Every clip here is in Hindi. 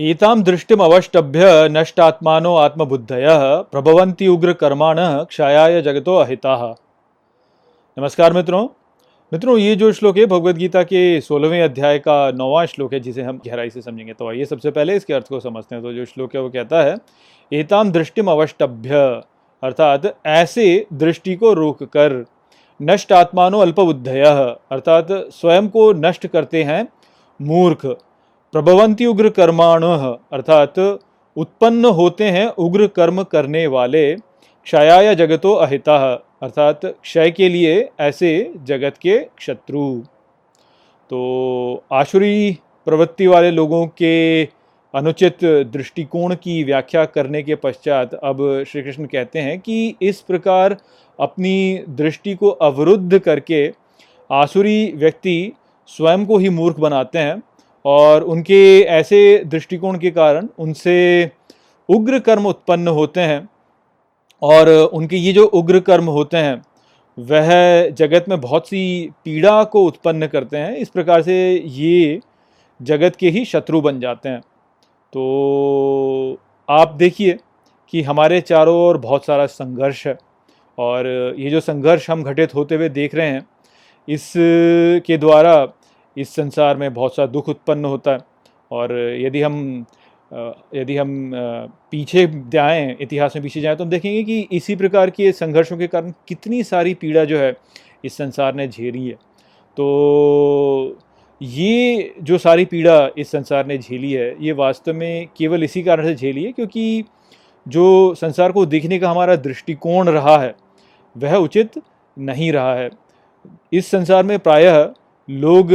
एताम दृष्टिम अवष्टभ्य नष्टात्मानो आत्मबुद्धय प्रभवंती उग्र कर्माण क्षयाय जगतो अहिता। नमस्कार मित्रों। मित्रों, ये जो श्लोक है भगवत गीता के सोलहवें अध्याय का नौवां श्लोक है, जिसे हम गहराई से समझेंगे। तो आइए सबसे पहले इसके अर्थ को समझते हैं। तो जो श्लोक है, वो कहता है एताम दृष्टिम अवष्टभ्य अर्थात ऐसे दृष्टि को रोक कर नष्ट आत्मानो अल्पबुद्धय, अर्थात स्वयं को नष्ट करते हैं मूर्ख। प्रभवंती उग्र कर्माण अर्थात उत्पन्न होते हैं उग्र कर्म करने वाले क्षयाय जगतो अहिता, अर्थात क्षय के लिए ऐसे जगत के शत्रु। तो आशुरी प्रवृत्ति वाले लोगों के अनुचित दृष्टिकोण की व्याख्या करने के पश्चात अब श्री कृष्ण कहते हैं कि इस प्रकार अपनी दृष्टि को अवरुद्ध करके आसुरी व्यक्ति स्वयं को ही मूर्ख बनाते हैं। और उनके ऐसे दृष्टिकोण के कारण उनसे उग्र कर्म उत्पन्न होते हैं और उनके ये जो उग्र कर्म होते हैं, वह जगत में बहुत सी पीड़ा को उत्पन्न करते हैं। इस प्रकार से ये जगत के ही शत्रु बन जाते हैं। तो आप देखिए कि हमारे चारों ओर बहुत सारा संघर्ष है और ये जो संघर्ष हम घटित होते हुए देख रहे हैं, इस के द्वारा इस संसार में बहुत सा दुख उत्पन्न होता है। और यदि हम यदि हम पीछे जाएँ, इतिहास में पीछे जाएँ तो हम देखेंगे कि इसी प्रकार के संघर्षों के कारण कितनी सारी पीड़ा जो है इस संसार ने झेली है। तो ये जो सारी पीड़ा इस संसार ने झेली है, ये वास्तव में केवल इसी कारण से झेली है क्योंकि जो संसार को देखने का हमारा दृष्टिकोण रहा है, वह उचित नहीं रहा है। इस संसार में प्रायः लोग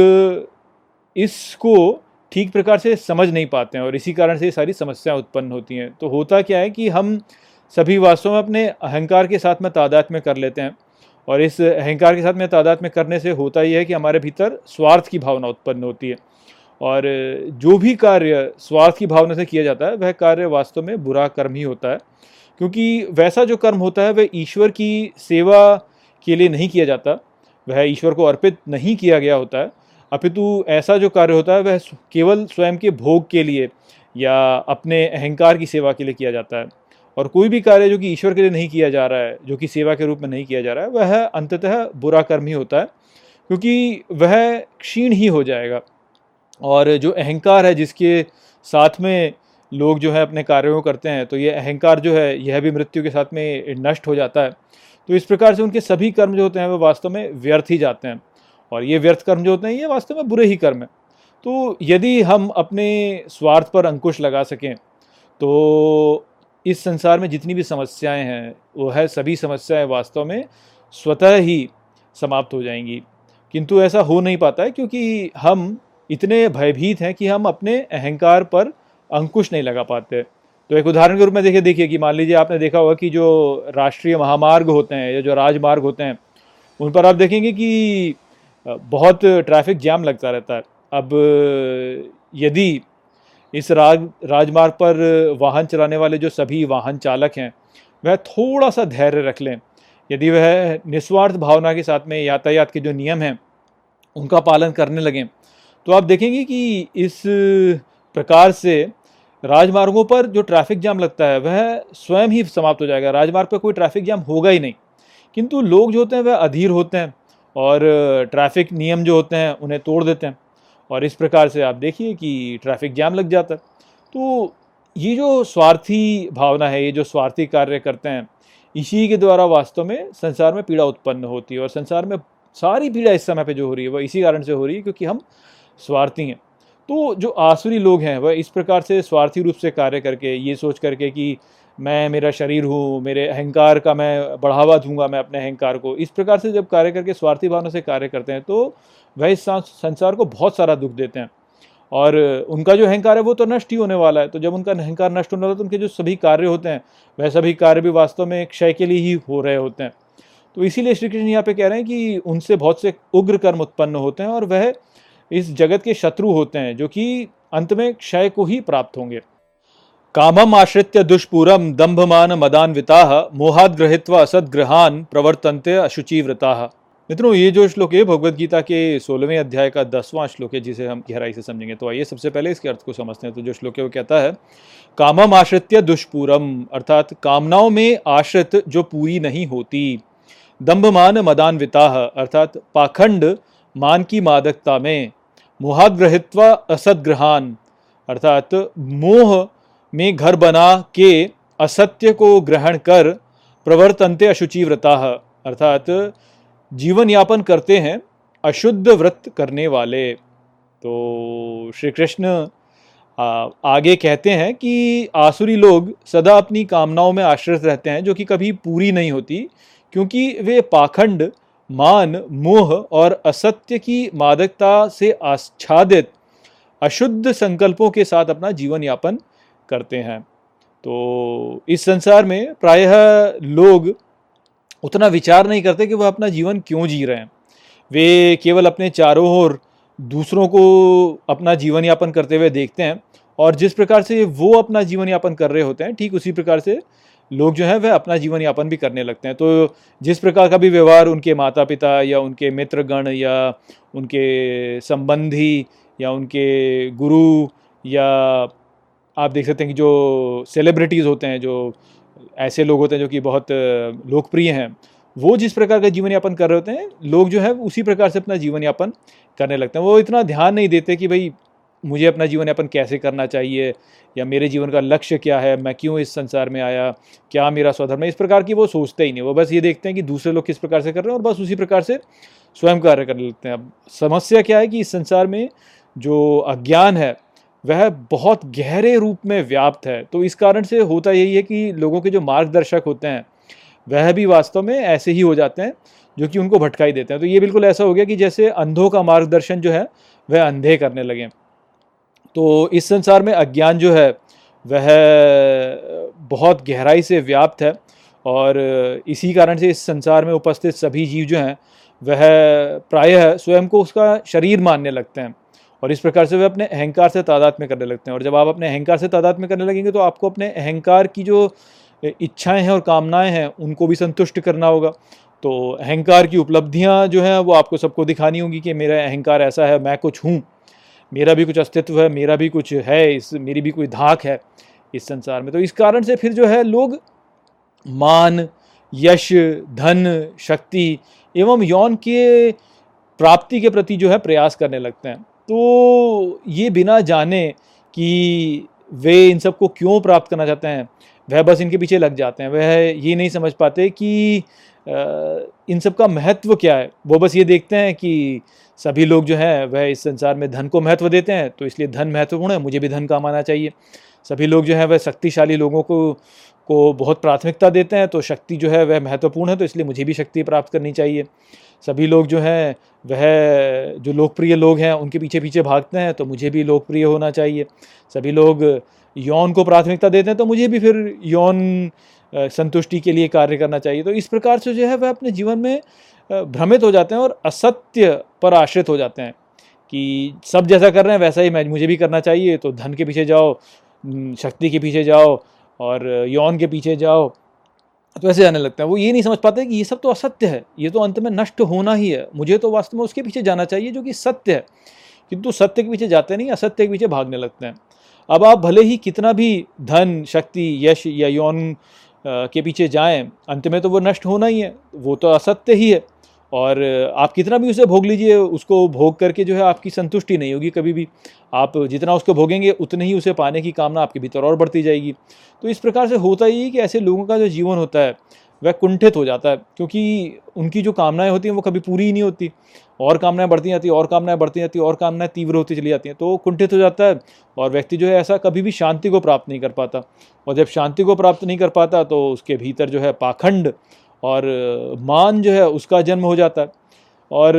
इसको ठीक प्रकार से समझ नहीं पाते हैं और इसी कारण से ये सारी समस्याएँ उत्पन्न होती हैं। तो होता क्या है कि हम सभी वास्तव में अपने अहंकार के साथ में तादाद में कर लेते हैं और इस अहंकार के साथ में तादाद में करने से होता ही है कि हमारे भीतर स्वार्थ की भावना उत्पन्न होती है और जो भी कार्य स्वार्थ की भावना से किया जाता है, वह कार्य वास्तव में बुरा कर्म ही होता है। क्योंकि वैसा जो कर्म होता है, वह ईश्वर की सेवा के लिए नहीं किया जाता। वह ईश्वर को अर्पित नहीं किया गया होता है, अपितु ऐसा जो कार्य होता है, वह केवल स्वयं के भोग के लिए या अपने अहंकार की सेवा के लिए किया जाता है। और कोई भी कार्य जो कि ईश्वर के लिए नहीं किया जा रहा है, जो कि सेवा के रूप में नहीं किया जा रहा है, वह अंततः बुरा कर्म ही होता है, क्योंकि वह क्षीण ही हो जाएगा। और जो अहंकार है, जिसके साथ में लोग जो है अपने कार्यों करते हैं तो ये अहंकार जो है, यह भी मृत्यु के साथ में नष्ट हो जाता है। तो इस प्रकार से उनके सभी कर्म जो होते हैं वो वास्तव में व्यर्थ ही जाते हैं। और ये व्यर्थ कर्म जो होते हैं, ये वास्तव में बुरे ही कर्म हैं। तो यदि हम अपने स्वार्थ पर अंकुश लगा सकें तो इस संसार में जितनी भी समस्याएँ हैं, वो है, सभी समस्याएँ वास्तव में स्वतः ही समाप्त हो जाएँगी। किंतु ऐसा हो नहीं पाता है, क्योंकि हम इतने भयभीत हैं कि हम अपने अहंकार पर अंकुश नहीं लगा पाते। तो एक उदाहरण के रूप में देखिए देखिए कि मान लीजिए आपने देखा होगा कि जो राष्ट्रीय महामार्ग होते हैं या जो राजमार्ग होते हैं, उन पर आप देखेंगे कि बहुत ट्रैफ़िक जाम लगता रहता है। अब, यदि इस राज, राजमार्ग पर वाहन चलाने वाले जो सभी वाहन चालक हैं, वह थोड़ा सा धैर्य रख लें। यदि वह निस्वार्थ भावना के साथ में यातायात के जो नियम हैं, उनका पालन करने लगें तो आप देखेंगे कि इस प्रकार से राजमार्गों पर जो ट्रैफ़िक जाम लगता है, वह स्वयं ही समाप्त हो जाएगा। राजमार्ग पर कोई ट्रैफ़िक जाम होगा ही नहीं। किंतु लोग जो होते हैं, वह अधीर होते हैं और ट्रैफ़िक नियम जो होते हैं, उन्हें तोड़ देते हैं। और इस प्रकार से आप देखिए कि ट्रैफ़िक जाम लग जाता है। तो ये जो स्वार्थी भावना है, ये जो स्वार्थी कार्य करते हैं, इसी के द्वारा वास्तव में संसार में पीड़ा उत्पन्न होती है और संसार में सारी पीड़ा इस समय पे जो हो रही है, वह इसी कारण से हो रही है क्योंकि हम स्वार्थी हैं। तो जो आसुरी लोग हैं, वह इस प्रकार से स्वार्थी रूप से कार्य करके, ये सोच करके कि मैं, मेरा शरीर हूँ, मेरे अहंकार का मैं बढ़ावा दूँगा, मैं अपने अहंकार को, इस प्रकार से जब कार्य करके स्वार्थी भावना से कार्य करते हैं तो वह इस संसार को बहुत सारा दुख देते हैं। और उनका जो अहंकार है, वो तो नष्ट ही होने वाला है। तो जब उनका अहंकार नष्ट होने वाला है तो उनके जो सभी कार्य होते हैं, वह सभी कार्य भी वास्तव में क्षय के लिए ही हो रहे होते हैं। तो इसीलिए श्री कृष्ण यहाँ पे कह रहे हैं कि उनसे बहुत से उग्र कर्म उत्पन्न होते हैं और वह इस जगत के शत्रु होते हैं, जो कि अंत में क्षय को ही प्राप्त होंगे। कामम आश्रित्य दुष्पूरम दंभमान मदान्विता, मोहाद गृहित्वा असदग्रहान प्रवर्तन्ते अशुचिव्रता मित्रों, ये जो श्लोक है भगवत गीता के सोलहवें अध्याय का दसवां श्लोक है, जिसे हम गहराई से समझेंगे। तो आइए सबसे पहले इसके अर्थ को समझते हैं। तो जो श्लोक है, वो कहता है, कामम आश्रित्य दुष्पूरम, अर्थात कामनाओं में आश्रित जो पूरी नहीं होती, दम्भमान मदान्विता, अर्थात पाखंड मान की मादकता में मोहाग्रहित्वा असदग्रहान, अर्थात मोह में घर बना के असत्य को ग्रहण कर प्रवर्तनते अशुचि व्रता अर्थात जीवन यापन करते हैं अशुद्ध व्रत करने वाले। तो श्री कृष्ण आगे कहते हैं कि आसुरी लोग सदा अपनी कामनाओं में आश्रित रहते हैं, जो कि कभी पूरी नहीं होती, क्योंकि वे पाखंड मान, मोह और असत्य की मादकता से आच्छादित, अशुद्ध संकल्पों के साथ अपना जीवन यापन करते हैं। तो इस संसार में प्रायः लोग उतना विचार नहीं करते कि वह अपना जीवन क्यों जी रहे हैं। वे केवल अपने चारों ओर दूसरों को अपना जीवन यापन करते हुए देखते हैं और जिस प्रकार से वो अपना जीवन यापन कर रहे होते हैं, ठीक उसी प्रकार से लोग जो है, वह अपना जीवन यापन भी करने लगते हैं। तो जिस प्रकार का भी व्यवहार उनके माता पिता या उनके मित्रगण या उनके संबंधी या उनके गुरु या आप देख सकते हैं कि जो सेलिब्रिटीज़ होते हैं, जो ऐसे लोग होते हैं जो कि बहुत लोकप्रिय हैं, वो जिस प्रकार का जीवन यापन कर रहे होते हैं, लोग जो है उसी प्रकार से अपना जीवन यापन करने लगते हैं। वो इतना ध्यान नहीं देते कि भाई मुझे अपना जीवन यापन कैसे करना चाहिए? या मेरे जीवन का लक्ष्य क्या है? मैं क्यों इस संसार में आया? क्या मेरा स्वधर्म है? इस प्रकार की वो सोचते ही नहीं वो। बस ये देखते हैं कि दूसरे लोग किस प्रकार से कर रहे हैं और बस उसी प्रकार से स्वयं कार्य कर लेते हैं। अब समस्या क्या है कि इस संसार में जो अज्ञान है, वह बहुत गहरे रूप में व्याप्त है। तो इस कारण से होता यही है कि लोगों के जो मार्गदर्शक होते हैं, वह भी वास्तव में ऐसे ही हो जाते हैं, जो कि उनको भटकाई देते हैं। तो ये बिल्कुल ऐसा हो गया कि जैसे अंधों का मार्गदर्शन जो है, वह अंधे करने लगे। तो इस संसार में अज्ञान जो है, वह, बहुत गहराई से व्याप्त है और इसी कारण से इस संसार में उपस्थित सभी जीव जो हैं, वह प्रायः स्वयं को उसका शरीर मानने लगते हैं और इस प्रकार से वे अपने अहंकार से तादाद में करने लगते हैं। और जब आप अपने अहंकार से तादाद में करने लगेंगे तो आपको अपने अहंकार की जो इच्छाएँ हैं और कामनाएँ हैं, उनको भी संतुष्ट करना होगा। तो अहंकार की उपलब्धियाँ जो हैं, वो आपको सबको दिखानी होगी कि मेरा अहंकार ऐसा है, मैं कुछ हूँ। मेरा भी कुछ अस्तित्व है, मेरा भी कुछ है, इस, मेरी भी कोई धाक है इस संसार में। तो इस कारण से फिर जो है लोग मान, यश, धन, शक्ति एवं यौन के प्राप्ति के प्रति जो है प्रयास करने लगते हैं। तो ये बिना जाने कि वे इन सबको क्यों प्राप्त करना चाहते हैं? वह बस इनके पीछे लग जाते हैं। वह ये नहीं समझ पाते कि इन सब का महत्व क्या है? वो बस ये देखते हैं कि सभी लोग जो हैं, वह इस संसार में धन को महत्व देते हैं तो इसलिए धन महत्वपूर्ण है, मुझे भी धन कमाना चाहिए। सभी लोग जो हैं, वह शक्तिशाली लोगों को को बहुत प्राथमिकता देते हैं तो शक्ति जो है, वह महत्वपूर्ण है तो इसलिए मुझे भी शक्ति प्राप्त करनी चाहिए। सभी लोग जो हैं, वह जो लोकप्रिय लोग हैं, उनके पीछे पीछे भागते हैं तो मुझे भी लोकप्रिय होना चाहिए। सभी लोग यौन को प्राथमिकता देते हैं तो मुझे भी फिर यौन संतुष्टि के लिए कार्य करना चाहिए। तो इस प्रकार से जो है, वह अपने जीवन में भ्रमित हो जाते हैं और असत्य पर आश्रित हो जाते हैं कि सब जैसा कर रहे हैं, वैसा ही मैं, मुझे भी करना चाहिए तो धन के पीछे जाओ शक्ति के पीछे जाओ और यौन के पीछे जाओ। तो ऐसे जाने लगते हैं। वो ये नहीं समझ पाते कि ये सब तो असत्य है, ये तो अंत में नष्ट होना ही है। मुझे तो वास्तव में उसके पीछे जाना चाहिए, जो कि सत्य है। किंतु सत्य के पीछे जाते नहीं, असत्य के पीछे भागने लगते हैं। अब आप भले ही कितना भी धन, शक्ति, यश या यौन के पीछे जाएँ, अंत में तो वो नष्ट होना ही है, वो तो असत्य ही है। और आप कितना भी उसे भोग लीजिए, उसको भोग करके जो है आपकी संतुष्टि नहीं होगी कभी भी। आप जितना उसको भोगेंगे, उतने ही उसे पाने की कामना आपके भीतर और बढ़ती जाएगी। तो इस प्रकार से होता ही है कि ऐसे लोगों का जो जीवन होता है वह कुंठित हो जाता है, क्योंकि उनकी जो कामनाएँ होती हैं वो कभी पूरी ही नहीं होती। और कामनाएँ बढ़ती जाती, और कामनाएँ बढ़ती जाती, और कामनाएँ तीव्र होती चली जाती हैं तो कुंठित हो जाता है और व्यक्ति जो है ऐसा कभी भी शांति को प्राप्त नहीं कर पाता। और जब शांति को प्राप्त नहीं कर पाता तो उसके भीतर जो है पाखंड और मान जो है उसका जन्म हो जाता है। और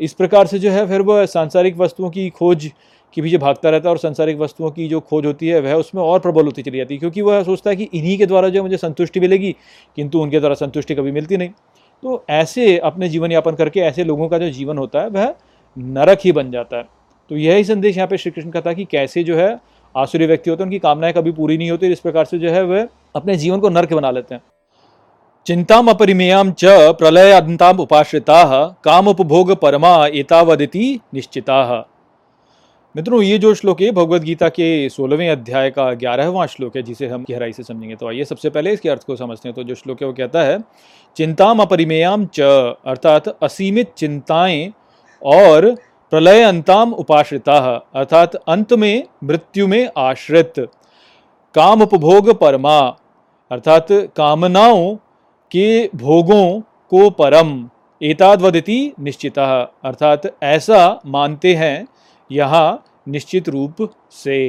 इस प्रकार से जो है फिर वह सांसारिक वस्तुओं की खोज के पीछे भागता रहता है और संसारिक वस्तुओं की जो खोज होती है, वह उसमें और प्रबल होती चली जाती है। क्योंकि वह सोचता है कि इन्हीं के द्वारा जो मुझे संतुष्टि मिलेगी, किंतु उनके द्वारा संतुष्टि कभी मिलती नहीं। तो ऐसे अपने जीवन यापन करके, ऐसे लोगों का जो जीवन होता है, वह नरक ही बन जाता है। तो यही संदेश यहाँ पे श्री कृष्ण का था कि कैसे जो है आसुरी व्यक्ति होते हैं, उनकी कामनाएँ कभी पूरी नहीं होती इस प्रकार से जो है वह अपने जीवन को नर्क बना लेते हैं। चिंताम अपरिमेयाम च प्रलय अंताम उपाश्रिता काम उपभोग परमा एतावदिति निश्चिता। मित्रों, ये जो श्लोक है भगवत गीता के सोलहवें अध्याय का ग्यारहवां श्लोक है, जिसे हम गहराई से समझेंगे। तो आइए सबसे पहले इसके अर्थ को समझते हैं। तो जो श्लोक है, वो कहता है, चिंताम अपरिमेयाम च अर्थात असीमित चिंताएँ और प्रलय अंताम उपाश्रिता, अर्थात अंत में, मृत्यु में आश्रित। काम उपभोग परमा, अर्थात कामनाओं के भोगों को परम। एतादवदिति निश्चिता, अर्थात ऐसा मानते हैं यहाँ निश्चित रूप से।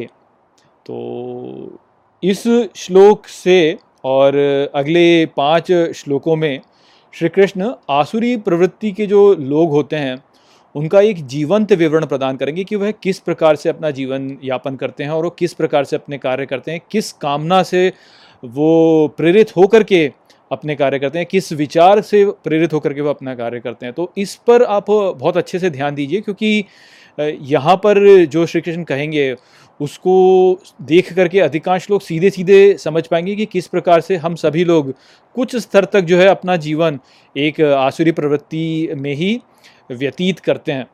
तो इस श्लोक से और अगले पाँच श्लोकों में श्री कृष्ण आसुरी प्रवृत्ति के जो लोग होते हैं, उनका एक जीवंत विवरण प्रदान करेंगे कि वह किस प्रकार से अपना जीवन यापन करते हैं और वो किस प्रकार से अपने कार्य करते हैं, किस कामना से वो प्रेरित होकर के अपने कार्य करते हैं, किस विचार से प्रेरित होकर के वो अपना कार्य करते हैं। तो इस पर आप बहुत अच्छे से ध्यान दीजिए, क्योंकि यहाँ पर जो श्री कृष्ण कहेंगे, उसको देख करके अधिकांश लोग सीधे सीधे समझ पाएँगे कि किस प्रकार से हम सभी लोग कुछ स्तर तक जो है अपना जीवन एक आसुरी प्रवृत्ति में ही व्यतीत करते हैं।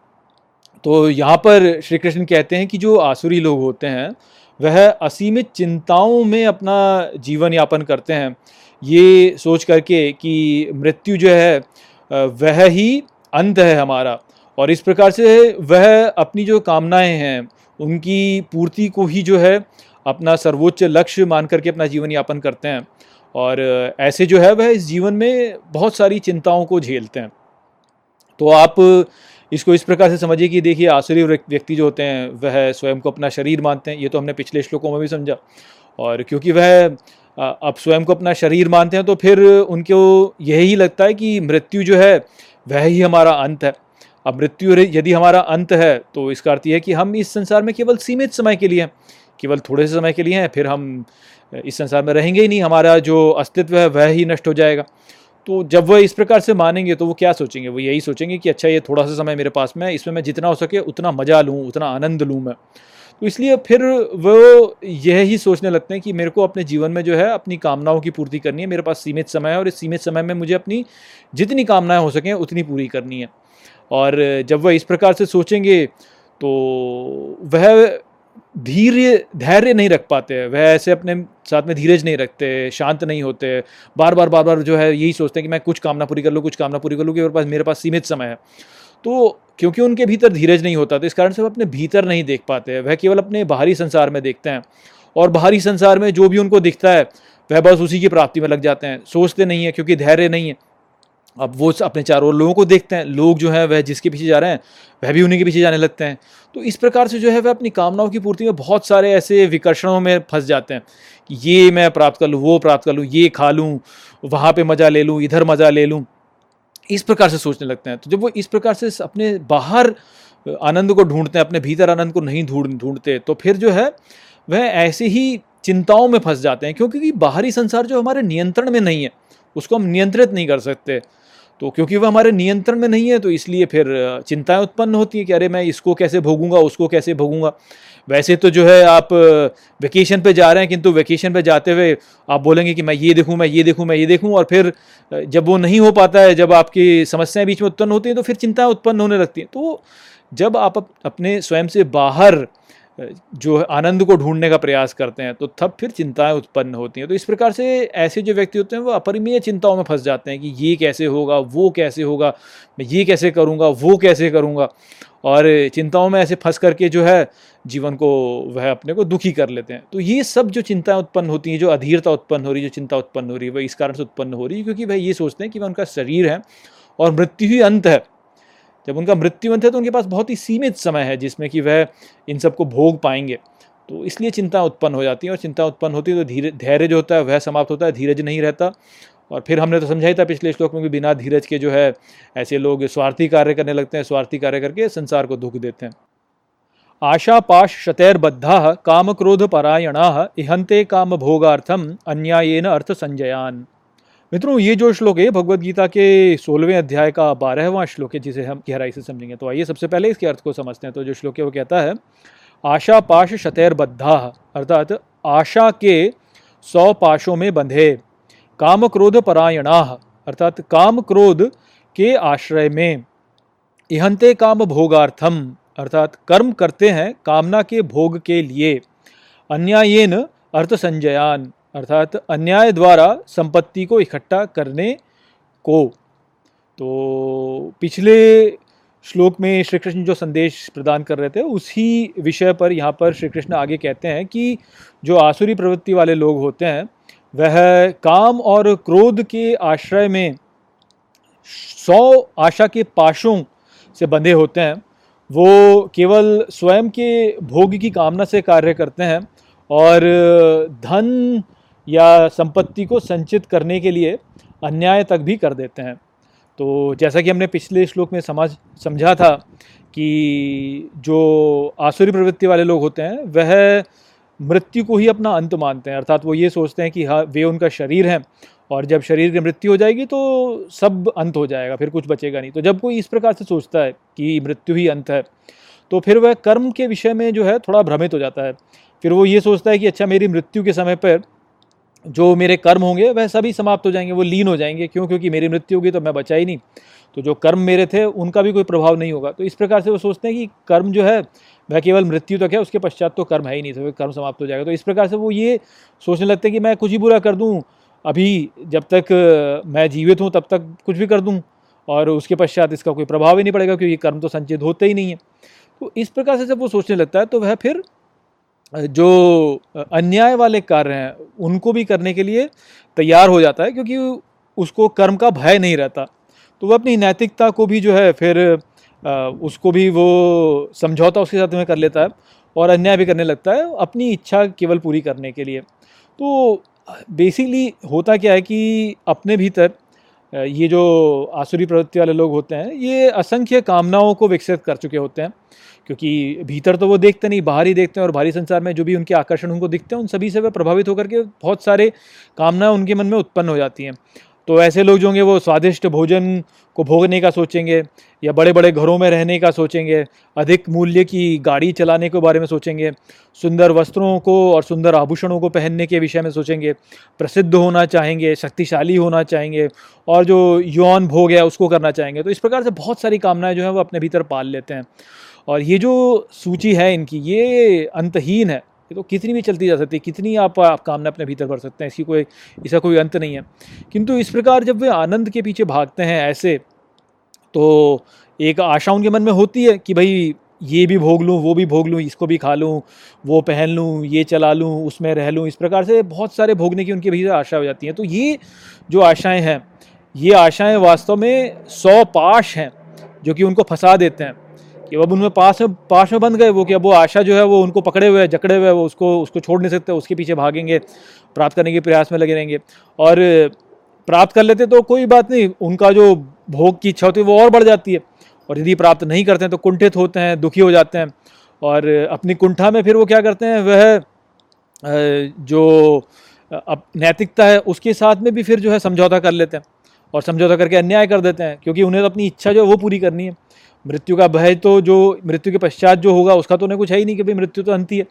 तो यहाँ पर श्री कृष्ण कहते हैं कि जो आसुरी लोग होते हैं, वह असीमित चिंताओं में अपना जीवन यापन करते हैं। ये सोच करके कि मृत्यु जो है वह ही अंत है हमारा। और इस प्रकार से वह अपनी जो कामनाएँ हैं, उनकी पूर्ति को ही जो है अपना सर्वोच्च लक्ष्य मान करके अपना जीवन यापन करते हैं। और ऐसे जो है वह इस जीवन में बहुत सारी चिंताओं को झेलते हैं। तो आप इसको इस प्रकार से समझिए कि देखिए आसुरी व्यक्ति जो होते हैं, वह स्वयं को अपना शरीर मानते हैं। ये तो हमने पिछले श्लोकों में भी समझा। और क्योंकि वह अब स्वयं को अपना शरीर मानते हैं तो फिर उनको यही लगता है कि मृत्यु जो है, वह ही हमारा अंत है। अब मृत्यु यदि हमारा अंत है तो इसका अर्थ यह है कि हम इस संसार में केवल सीमित समय के लिए हैं, केवल थोड़े से समय के लिए हैं, फिर हम इस संसार में रहेंगे ही नहीं, हमारा जो अस्तित्व है वह ही नष्ट हो जाएगा। तो जब वह इस प्रकार से मानेंगे तो वो क्या सोचेंगे? वो यही सोचेंगे कि अच्छा ये थोड़ा सा समय मेरे पास में इसमें मैं जितना हो सके उतना मज़ा लूँ, उतना आनंद लूँ मैं। तो इसलिए फिर वो यह ही सोचने लगते हैं कि मेरे को अपने जीवन में जो है, अपनी कामनाओं की पूर्ति करनी है, मेरे पास सीमित समय है और इस सीमित समय में मुझे अपनी जितनी कामनाएँ हो सकें, उतनी पूरी करनी है। और जब वह इस प्रकार से सोचेंगे तो वह धीर्य धैर्य नहीं रख पाते हैं। वह ऐसे अपने साथ में धीरज नहीं रखते, शांत नहीं होते। बार बार बार बार जो है यही सोचते हैं कि मैं कुछ कामना पूरी कर लूँ, कुछ कामना पूरी कर लूँ कि मेरे पास मेरे पास सीमित समय है। तो क्योंकि उनके भीतर धीरज नहीं होता तो इस कारण से वह अपने भीतर नहीं देख पाते वह केवल अपने बाहरी संसार में देखते हैं और बाहरी संसार में जो भी उनको दिखता है, वह बस उसी की प्राप्ति में लग जाते हैं। सोचते नहीं है क्योंकि धैर्य नहीं है। अब वो अपने चारों लोगों को देखते हैं। लोग जो हैं, वह जिसके पीछे जा रहे हैं, वह भी उन्हीं के पीछे जाने लगते हैं। तो इस प्रकार से जो है, वह अपनी कामनाओं की पूर्ति में बहुत सारे ऐसे विकर्षणों में फंस जाते हैं कि ये मैं प्राप्त कर लूँ, वो प्राप्त कर लूँ, ये खा लूँ, वहाँ पर मज़ा ले लूँ, इधर मज़ा ले लूँ। इस प्रकार से सोचने लगते हैं। तो जब वो इस प्रकार से अपने बाहर आनंद को ढूंढते हैं, अपने भीतर आनंद को नहीं ढूंढ ढूंढते तो फिर जो है, वह ऐसे ही चिंताओं में फंस जाते हैं। क्योंकि बाहरी संसार जो हमारे नियंत्रण में नहीं है, उसको हम नियंत्रित नहीं कर सकते। तो क्योंकि वह हमारे नियंत्रण में नहीं है तो इसलिए फिर चिंताएँ उत्पन्न होती हैं कि अरे मैं इसको कैसे भोगूँगा, उसको कैसे भोगूँगा। वैसे तो जो है आप वेकेशन पे जा रहे हैं, किंतु वेकेशन पे जाते हुए आप बोलेंगे कि मैं ये देखूँ, मैं ये देखूँ, मैं ये देखूँ और फिर जब वो नहीं हो पाता है, जब आपकी समस्याएँ बीच में उत्पन्न होती हैं तो फिर चिंताएँ उत्पन्न होने लगती हैं। तो जब आप अपने स्वयं से बाहर जो आनंद को ढूँढने का प्रयास करते हैं तो तब फिर चिंताएँ उत्पन्न होती हैं। तो इस प्रकार से ऐसे जो व्यक्ति होते हैं, वो अपरिमीय चिंताओं में फंस जाते हैं कि ये कैसे होगा, वो कैसे होगा, मैं ये कैसे करूँगा, वो कैसे करूँगा। और चिंताओं में ऐसे फंस करके जो है, जीवन को वह अपने को दुखी कर लेते हैं। तो ये सब जो चिंताएँ उत्पन्न होती हैं, जो अधीरता उत्पन्न हो रही है जो चिंता उत्पन्न हो रही है, वह इस कारण से उत्पन्न हो रही है, क्योंकि वह ये सोचते हैं कि वह उनका शरीर है और मृत्यु ही अंत है। जब उनका मृत्युवंत है तो उनके पास बहुत ही सीमित समय है, जिसमें कि वह इन सबको भोग पाएँगे। तो इसलिए चिंता उत्पन्न हो जाती है, और चिंता उत्पन्न होती है तो धीरे, धैर्य जो होता है, वह समाप्त होता है, धीरज नहीं रहता। और फिर हमने तो समझा ही था पिछले श्लोक में कि बिना धीरज के जो है, ऐसे लोग स्वार्थी कार्य करने लगते हैं, स्वार्थी कार्य करके संसार को दुख देते हैं। आशा पाश शतैर्बद्धा काम क्रोध परायणा इहंते काम भोगार्थम अन्यायन अर्थ संजयान मित्रों, ये जो श्लोक है भगवत गीता के सोलहवें अध्याय का बारहवां श्लोक है, जिसे हम गहराई से समझेंगे। तो आइए सबसे पहले इसके अर्थ को समझते हैं। तो जो श्लोक है, वो कहता है, आशा पाश शतैर बद्धा अर्थात आशा के सौ पाशों में बंधे काम क्रोध परायणा, अर्थात काम क्रोध के आश्रय में इहंते काम भोगार्थम, अर्थात कर्म करते हैं कामना के भोग के लिए, अन्यायन अर्थ संजयान अर्थात अन्याय द्वारा संपत्ति को इकट्ठा करने को। तो पिछले श्लोक में श्री कृष्ण जो संदेश प्रदान कर रहे थे, उसी विषय पर यहाँ पर श्री कृष्ण आगे कहते हैं कि जो आसुरी प्रवृत्ति वाले लोग होते हैं, वह काम और क्रोध के आश्रय में सौ आशा के पाशों से बंधे होते हैं। वो केवल स्वयं के भोग की कामना से कार्य करते हैं और धन या संपत्ति को संचित करने के लिए अन्याय तक भी कर देते हैं। तो जैसा कि हमने पिछले श्लोक में समझ समझा था कि जो आसुरी प्रवृत्ति वाले लोग होते हैं, वह मृत्यु को ही अपना अंत मानते हैं। अर्थात वो ये सोचते हैं कि हाँ वे उनका शरीर है और जब शरीर की मृत्यु हो जाएगी तो सब अंत हो जाएगा, फिर कुछ बचेगा नहीं। तो जब कोई इस प्रकार से सोचता है कि मृत्यु ही अंत है तो फिर वह कर्म के विषय में जो है, थोड़ा भ्रमित हो जाता है। फिर वो ये सोचता है कि अच्छा मेरी मृत्यु के समय पर जो मेरे कर्म होंगे, वह सभी समाप्त हो जाएँगे, वो लीन हो जाएँगे। क्यों? क्योंकि मेरी मृत्यु होगी तो मैं बचा ही नहीं। तो जो कर्म मेरे थे, उनका भी कोई प्रभाव नहीं होगा। तो इस प्रकार से वो सोचते हैं कि कर्म जो है, वह केवल मृत्यु तक है, उसके पश्चात तो कर्म है ही नहीं तो कर्म समाप्त हो जाएगा। तो इस प्रकार से वो ये सोचने लगते हैं कि मैं कुछ ही बुरा कर दूँ, अभी जब तक मैं जीवित हूँ, तब तक कुछ भी कर दूँ, और उसके पश्चात इसका कोई प्रभाव ही नहीं पड़ेगा, क्योंकि कर्म तो संचित होते ही नहीं है। तो इस प्रकार से जब वो सोचने लगता है तो वह फिर जो अन्याय वाले कार्य हैं, उनको भी करने के लिए तैयार हो जाता है, क्योंकि उसको कर्म का भय नहीं रहता। तो वह अपनी नैतिकता को भी जो है फिर उसको भी वो समझौता उसके साथ में कर लेता है और अन्याय भी करने लगता है, अपनी इच्छा केवल पूरी करने के लिए। तो बेसिकली होता क्या है कि अपने भीतर ये जो आसुरी प्रवृत्ति वाले लोग होते हैं, ये असंख्य कामनाओं को विकसित कर चुके होते हैं। क्योंकि भीतर तो वो देखते नहीं, बाहर ही देखते हैं और बाहरी संसार में जो भी उनके आकर्षण, उनको दिखते हैं, उन सभी से वे प्रभावित होकर के बहुत सारे कामनाएँ उनके मन में उत्पन्न हो जाती हैं। तो ऐसे लोग जो होंगे वो स्वादिष्ट भोजन को भोगने का सोचेंगे या बड़े बड़े घरों में रहने का सोचेंगे, अधिक मूल्य की गाड़ी चलाने के बारे में सोचेंगे, सुंदर वस्त्रों को और सुंदर आभूषणों को पहनने के विषय में सोचेंगे, प्रसिद्ध होना चाहेंगे, शक्तिशाली होना चाहेंगे और जो यौन भोग है उसको करना चाहेंगे। तो इस प्रकार से बहुत सारी कामनाएँ जो हैं वो अपने भीतर पाल लेते हैं। और ये जो सूची है इनकी ये अंतहीन है। ये तो कितनी भी चलती जा सकती है कितनी आप, आप कामना अपने भीतर भर सकते हैं इसकी कोई इसका कोई अंत नहीं है। किंतु इस प्रकार जब वे आनंद के पीछे भागते हैं ऐसे तो एक आशा उनके मन में होती है कि भाई ये भी भोग लूँ वो भी भोग लूँ इसको भी खा लूँ वो पहन लूँ ये चला लूँ उसमें रह लूँ इस प्रकार से बहुत सारे भोगने की उनके भीतर आशा हो जाती हैं। तो ये जो आशाएँ हैं ये आशाएँ वास्तव में सौ पाश हैं जो कि उनको फंसा देते हैं। कि अब उनमें पास पास में बंद गए वो कि अब वो आशा जो है वो उनको पकड़े हुए हैं, जकड़े हुए हैं, वो उसको उसको छोड़ नहीं सकते, उसके पीछे भागेंगे, प्राप्त करने के प्रयास में लगे रहेंगे। और प्राप्त कर लेते तो कोई बात नहीं, उनका जो भोग की इच्छा होती है वो और बढ़ जाती है। और यदि प्राप्त नहीं करते हैं तो कुंठित होते हैं, दुखी हो जाते हैं। और अपनी कुंठा में फिर वो क्या करते हैं, वह जो अब नैतिकता है, उसके साथ में भी फिर जो है समझौता कर लेते हैं। और समझौता करके अन्याय कर देते हैं, क्योंकि उन्हें तो अपनी इच्छा जो है वो पूरी करनी है। मृत्यु का भय तो जो, मृत्यु के पश्चात जो होगा, उसका तो उन्हें कुछ है ही नहीं कि भाई मृत्यु तो अंत ही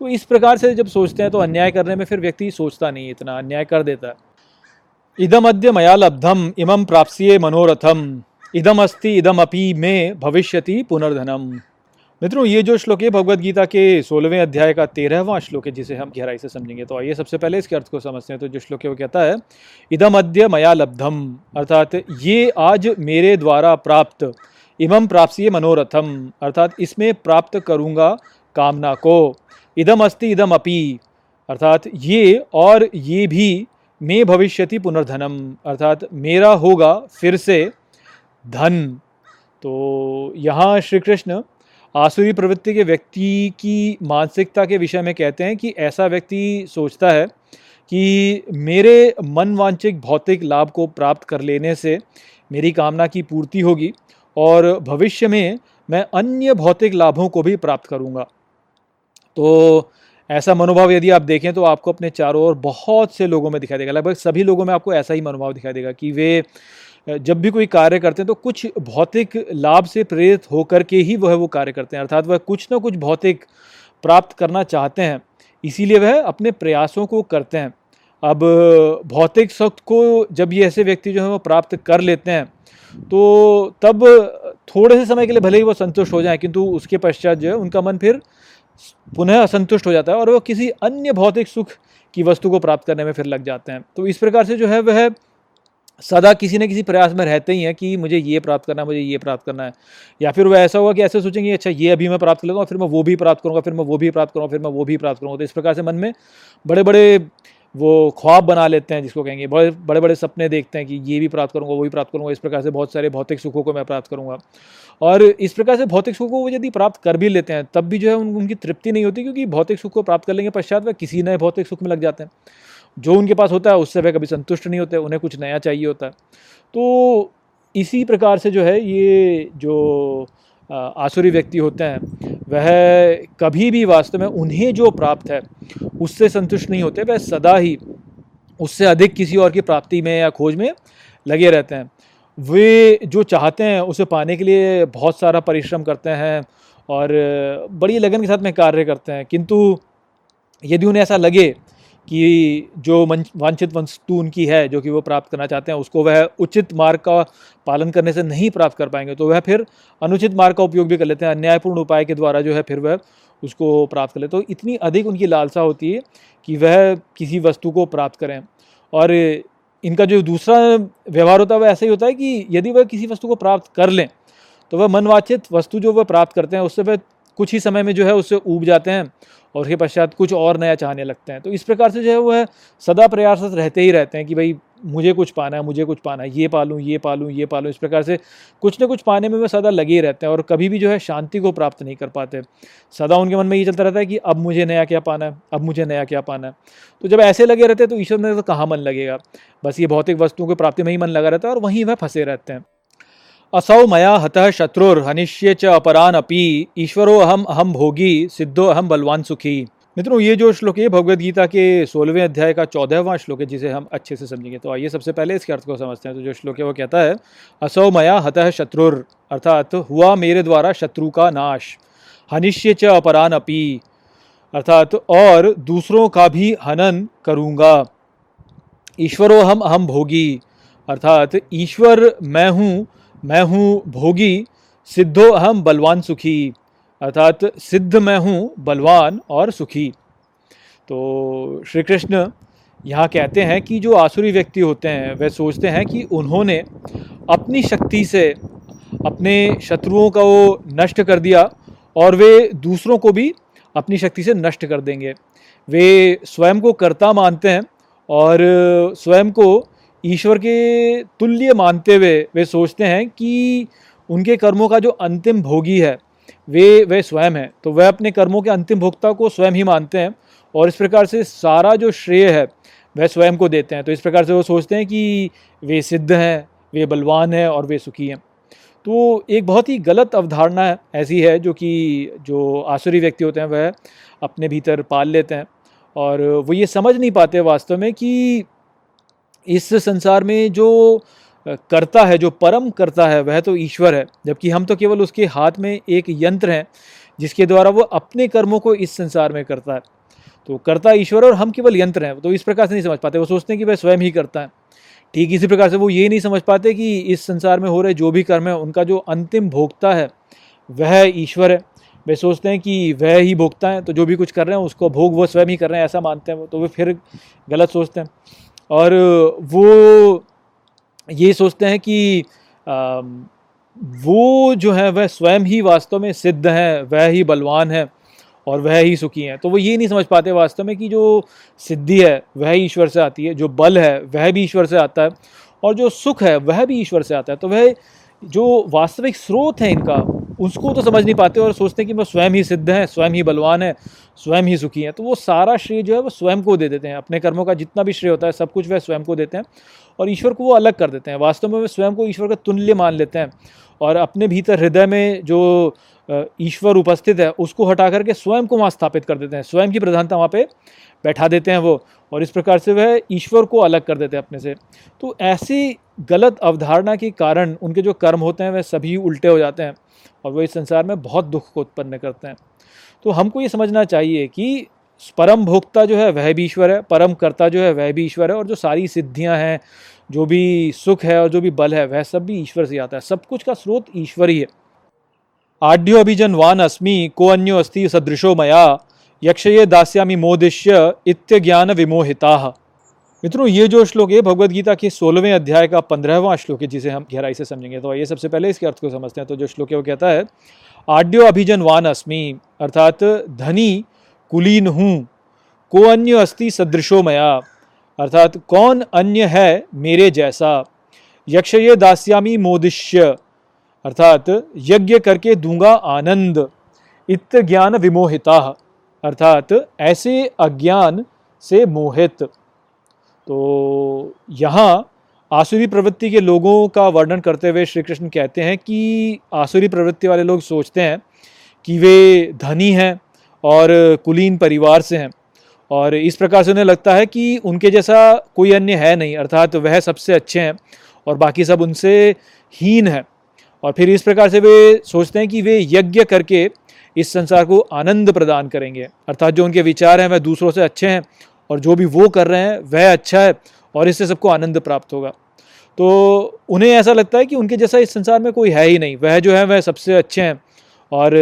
तो इस प्रकार से जब सोचते हैं तो अन्याय करने में फिर व्यक्ति सोचता नहीं इतना, अन्याय कर देता है। इदम अद्य मया लब्धम, इमं प्राप्सिये मनोरथम। इदम अस्ति, इदम अपी में भविष्यति पुनर्धनम। मित्रों, ये जो श्लोक है भगवत गीता के सोलहवें अध्याय का तेरहवां श्लोक है, जिसे हम गहराई से समझेंगे। तो आइए सबसे पहले इसके अर्थ को समझते हैं। तो जो श्लोक है, वो कहता है, इदम अद्य मया लब्धम, अर्थात ये आज मेरे द्वारा प्राप्त इमम प्राप्सीय मनोरथम, अर्थात इसमें प्राप्त करूँगा कामना को। इदम अस्ति इदम अपी अर्थात ये और ये भी मे भविष्यति पुनर्धनम, अर्थात मेरा होगा फिर से धन। तो यहाँ श्री कृष्ण आसुरी प्रवृत्ति के व्यक्ति की मानसिकता के विषय में कहते हैं कि ऐसा व्यक्ति सोचता है कि मेरे मनवांचिक भौतिक लाभ को प्राप्त कर लेने से मेरी कामना की पूर्ति होगी। और भविष्य में मैं अन्य भौतिक लाभों को भी प्राप्त करूँगा। तो ऐसा मनोभाव यदि आप देखें तो आपको अपने चारों ओर बहुत से लोगों में दिखाई देगा। लगभग सभी लोगों में आपको ऐसा ही मनोभाव दिखाई देगा कि वे जब भी कोई कार्य करते हैं तो कुछ भौतिक लाभ से प्रेरित होकर के ही वह वो कार्य करते हैं। अर्थात वह कुछ ना कुछ भौतिक प्राप्त करना चाहते हैं। इसीलिए वह अपने प्रयासों को करते हैं। अब भौतिक सुख को जब ये ऐसे व्यक्ति जो है वो प्राप्त कर लेते हैं तो तब थोड़े से समय के लिए भले ही वो संतुष्ट हो जाए, किंतु उसके पश्चात जो है उनका मन फिर पुनः असंतुष्ट हो जाता है और वो किसी अन्य भौतिक सुख की वस्तु को प्राप्त करने में फिर लग जाते हैं। तो इस प्रकार से जो है वह सदा किसी न किसी प्रयास में रहते ही हैं कि मुझे ये प्राप्त करना है, मुझे ये प्राप्त करना है। या फिर वह ऐसा होगा कि ऐसे सोचेंगे अच्छा ये अभी मैं प्राप्त कर लेता फिर मैं वो भी प्राप्त करूँगा, फिर मैं वो भी प्राप्त करूँगा, फिर मैं वो भी प्राप्त करूँगा। तो इस प्रकार से मन में बड़े बड़े वो ख्वाब बना लेते हैं जिसको कहेंगे बड़े बड़े बड़े सपने देखते हैं कि ये भी प्राप्त करूँगा वो भी प्राप्त करूँगा इस प्रकार से बहुत सारे भौतिक सुखों को मैं प्राप्त करूँगा। और इस प्रकार से भौतिक सुखों को यदि प्राप्त कर भी लेते हैं तब भी जो है उन, उनकी तृप्ति नहीं होती क्योंकि भौतिक सुख को प्राप्त कर लेंगे पश्चात वह किसी नए भौतिक सुख में लग जाते हैं। जो उनके पास होता है उससे वह कभी संतुष्ट नहीं होते उन्हें कुछ नया चाहिए होता है। तो इसी प्रकार से जो है ये जो आसुरी व्यक्ति होते हैं, वह कभी भी वास्तव में उन्हें जो प्राप्त है, उससे संतुष्ट नहीं होते, वह सदा ही उससे अधिक किसी और की प्राप्ति में या खोज में लगे रहते हैं। वे जो चाहते हैं, उसे पाने के लिए बहुत सारा परिश्रम करते हैं और बड़ी लगन के साथ में कार्य करते हैं, किंतु यदि उन्हें ऐसा लगे कि जो वांछित वस्तु उनकी है, जो कि वो प्राप्त करना चाहते हैं, उसको वह उचित मार्ग का पालन करने से नहीं प्राप्त कर पाएँगे तो वह फिर अनुचित मार्ग का उपयोग भी कर लेते हैं, अन्यायपूर्ण उपाय के द्वारा जो है फिर वह उसको प्राप्त कर लेते तो इतनी अधिक उनकी लालसा होती है कि वह किसी वस्तु को प्राप्त करें। और इनका जो दूसरा व्यवहार होता है, वह ऐसा ही होता है कि यदि वह किसी वस्तु को प्राप्त कर लें तो वह मनवाचित वस्तु जो वह प्राप्त करते हैं, उससे वह कुछ ही समय में जो है उससे ऊब जाते हैं और उसके पश्चात कुछ और नया चाहने लगते हैं। तो इस प्रकार से जो है वह सदा प्रयासरत रहते ही रहते हैं कि भाई, मुझे कुछ पाना है, मुझे कुछ पाना है, ये पालूँ ये पालूँ ये पालूँ। इस प्रकार से कुछ ना कुछ पाने में वह सदा लगे ही रहते हैं और कभी भी जो है शांति को प्राप्त नहीं कर पाते। सदा उनके मन में ये चलता रहता है कि अब मुझे नया क्या पाना है, अब मुझे नया क्या पाना है। तो जब ऐसे लगे रहते हैं तो ईश्वर में तो कहाँ मन लगेगा? बस ये भौतिक वस्तुओं की प्राप्ति में ही मन लगा रहता है और वहीं वह फंसे रहते हैं। असौ मया हतः शत्रुर्हनिष्य च अपरान अपि ईश्वरो अहम अहम भोगी, सिद्धो अहम बलवान सुखी। मित्रों, ये जो श्लोक है भगवद गीता के सोलहवें अध्याय का चौदहवां श्लोक है, जिसे हम अच्छे से समझेंगे। तो आइए सबसे पहले इसके अर्थ को समझते हैं। तो जो श्लोक है, वो कहता है, असौ मया हतः शत्रुर अर्थात हुआ मेरे द्वारा शत्रु का नाश। हनिष्य च अपरान अपी अर्थात, और दूसरों का भी हनन करूँगा। ईश्वरो हम अहम भोगी। अर्थात, ईश्वर मैं हूँ मैं हूँ भोगी, सिद्धो अहम बलवान सुखी। अर्थात सिद्ध मैं हूँ बलवान और सुखी। तो श्री कृष्ण यहाँ कहते हैं कि जो आसुरी व्यक्ति होते हैं, वे सोचते हैं कि उन्होंने अपनी शक्ति से अपने शत्रुओं का वो नष्ट कर दिया और वे दूसरों को भी अपनी शक्ति से नष्ट कर देंगे। वे स्वयं को कर्ता मानते हैं और स्वयं को ईश्वर के तुल्य मानते हुए वे सोचते हैं कि उनके कर्मों का जो अंतिम भोगी है, वे वे स्वयं हैं। तो वह अपने कर्मों के अंतिम भोक्ता को स्वयं ही मानते हैं और इस प्रकार से सारा जो श्रेय है वह स्वयं को देते हैं। तो इस प्रकार से वो सोचते हैं कि वे सिद्ध हैं, वे बलवान हैं और वे सुखी हैं। तो एक बहुत ही गलत अवधारणा ऐसी है जो कि जो आसुरी व्यक्ति होते हैं, वह अपने भीतर पाल लेते हैं और वो ये समझ नहीं पाते वास्तव में कि इस संसार में जो करता है, जो परम करता है, वह तो ईश्वर है, जबकि हम तो केवल उसके हाथ में एक यंत्र हैं, जिसके द्वारा वो अपने कर्मों को इस संसार में करता है। तो करता ईश्वर और हम केवल यंत्र हैं तो इस प्रकार से नहीं समझ पाते, वो सोचते हैं कि वह स्वयं ही करता है। ठीक इसी प्रकार से वो ये नहीं समझ पाते कि इस संसार में हो रहे जो भी कर्म है, उनका जो अंतिम भोगता है, वह ईश्वर है। वे सोचते हैं कि वह ही भोगता है तो जो भी कुछ कर रहे हैं, उसको भोग वो स्वयं ही कर रहे हैं, ऐसा मानते हैं वो तो वे फिर गलत सोचते हैं। और वो ये सोचते हैं कि वो जो है, वह स्वयं ही वास्तव में सिद्ध हैं, वह ही बलवान है और वह ही सुखी हैं। तो वो ये नहीं समझ पाते वास्तव में कि जो सिद्धि है, वह ईश्वर से आती है, जो बल है, वह भी ईश्वर से आता है और जो सुख है, वह भी ईश्वर से आता है। तो वह जो वास्तविक स्रोत है इनका उसको तो समझ नहीं पाते और सोचते हैं कि वह स्वयं ही सिद्ध हैं, स्वयं ही बलवान है, स्वयं ही सुखी हैं। तो वो सारा श्रेय जो है वो स्वयं को दे देते हैं। अपने कर्मों का जितना भी श्रेय होता है, सब कुछ वह स्वयं को देते हैं और ईश्वर को वो अलग कर देते हैं। वास्तव में वे स्वयं को ईश्वर का तुल्य मान लेते हैं और अपने भीतर हृदय में जो ईश्वर उपस्थित है, उसको हटा करके स्वयं को वहाँ स्थापित कर देते हैं। स्वयं की प्रधानता वहाँ पे बैठा देते हैं वो और इस प्रकार से वह ईश्वर को अलग कर देते हैं अपने से। तो ऐसी गलत अवधारणा के कारण उनके जो कर्म होते हैं, वह सभी उल्टे हो जाते हैं। और वह इस संसार में बहुत दुख को उत्पन्न करते हैं। तो हमको ये समझना चाहिए कि परम भोक्ता जो है, वह भी ईश्वर है, परम कर्ता जो है, वह भी ईश्वर है और जो सारी सिद्धियाँ हैं, जो भी सुख है और जो भी बल है, वह सब भी ईश्वर से आता है। सब कुछ का स्रोत ईश्वर ही है। आड्यो अभिजन वान अस्मि, को अन्यो अस्ति सदृशो मया, यक्षये दास्यामी मोदिश्य, इत्य ज्ञान विमोहिता। मित्रों, ये जो श्लोक है भगवत गीता के सोलहवें अध्याय का पंद्रहवां श्लोक है, जिसे हम गहराई से समझेंगे। तो ये सबसे पहले इसके अर्थ को समझते हैं। तो जो श्लोक है, वो कहता है, आड्यो अभिजन वान अस्मि, अर्थात धनी कुलीन हूँ, को अन्य अस्ति सदृशो मया, अर्थात कौन अन्य है मेरे जैसा? यक्ष ये दास्यामी मोदिश्य अर्थात यज्ञ करके दूँगा आनंद इत ज्ञान विमोहिता, अर्थात ऐसे अज्ञान से मोहित। तो यहाँ आसुरी प्रवृत्ति के लोगों का वर्णन करते हुए श्री कृष्ण कहते हैं कि आसुरी प्रवृत्ति वाले लोग सोचते हैं कि वे धनी हैं और कुलीन परिवार से हैं। और इस प्रकार से उन्हें लगता है कि उनके जैसा कोई अन्य है नहीं, अर्थात वह सबसे अच्छे हैं और बाकी सब उनसे हीन है। और फिर इस प्रकार से वे सोचते हैं कि वे यज्ञ करके इस संसार को आनंद प्रदान करेंगे। अर्थात जो उनके विचार हैं वह दूसरों से अच्छे हैं और जो भी वो कर रहे हैं, वह अच्छा है और इससे सबको आनंद प्राप्त होगा। तो उन्हें ऐसा लगता है कि उनके जैसा इस संसार में कोई है ही नहीं। वह जो है, वह सबसे अच्छे हैं। और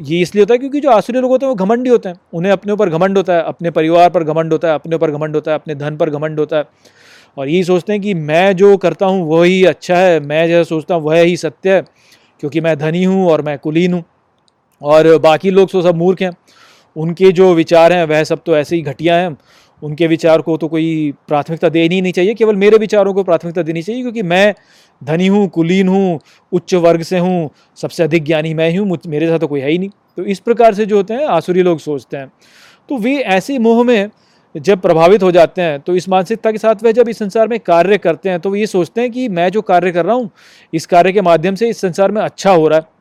ये इसलिए होता है क्योंकि जो आसुरी लोग होते हैं, वो घमंडी होते हैं। उन्हें अपने ऊपर घमंड होता है, अपने परिवार पर घमंड होता है, अपने ऊपर घमंड होता है, अपने धन पर घमंड होता है। और यही सोचते हैं कि मैं जो करता हूँ, वही अच्छा है। मैं जैसा सोचता हूँ, वह ही सत्य है। क्योंकि मैं धनी हूँ और मैं कुलीन हूँ। और बाकी लोग तो सब मूर्ख हैं। उनके जो विचार हैं, वह सब तो ऐसे ही घटिया हैं। उनके विचार को तो कोई प्राथमिकता देनी ही नहीं चाहिए, केवल मेरे विचारों को प्राथमिकता देनी चाहिए, क्योंकि मैं धनी हूँ, कुलीन हूँ, उच्च वर्ग से हूँ, सबसे अधिक ज्ञानी मैं ही हूँ मेरे साथ तो कोई है ही नहीं। तो इस प्रकार से जो होते हैं, आसुरी लोग सोचते हैं। तो वे ऐसे मोह में जब प्रभावित हो जाते हैं तो इस मानसिकता के साथ वह जब इस संसार में कार्य करते हैं तो ये सोचते हैं कि मैं जो कार्य कर रहा हूँ, इस कार्य के माध्यम से इस संसार में अच्छा हो रहा है।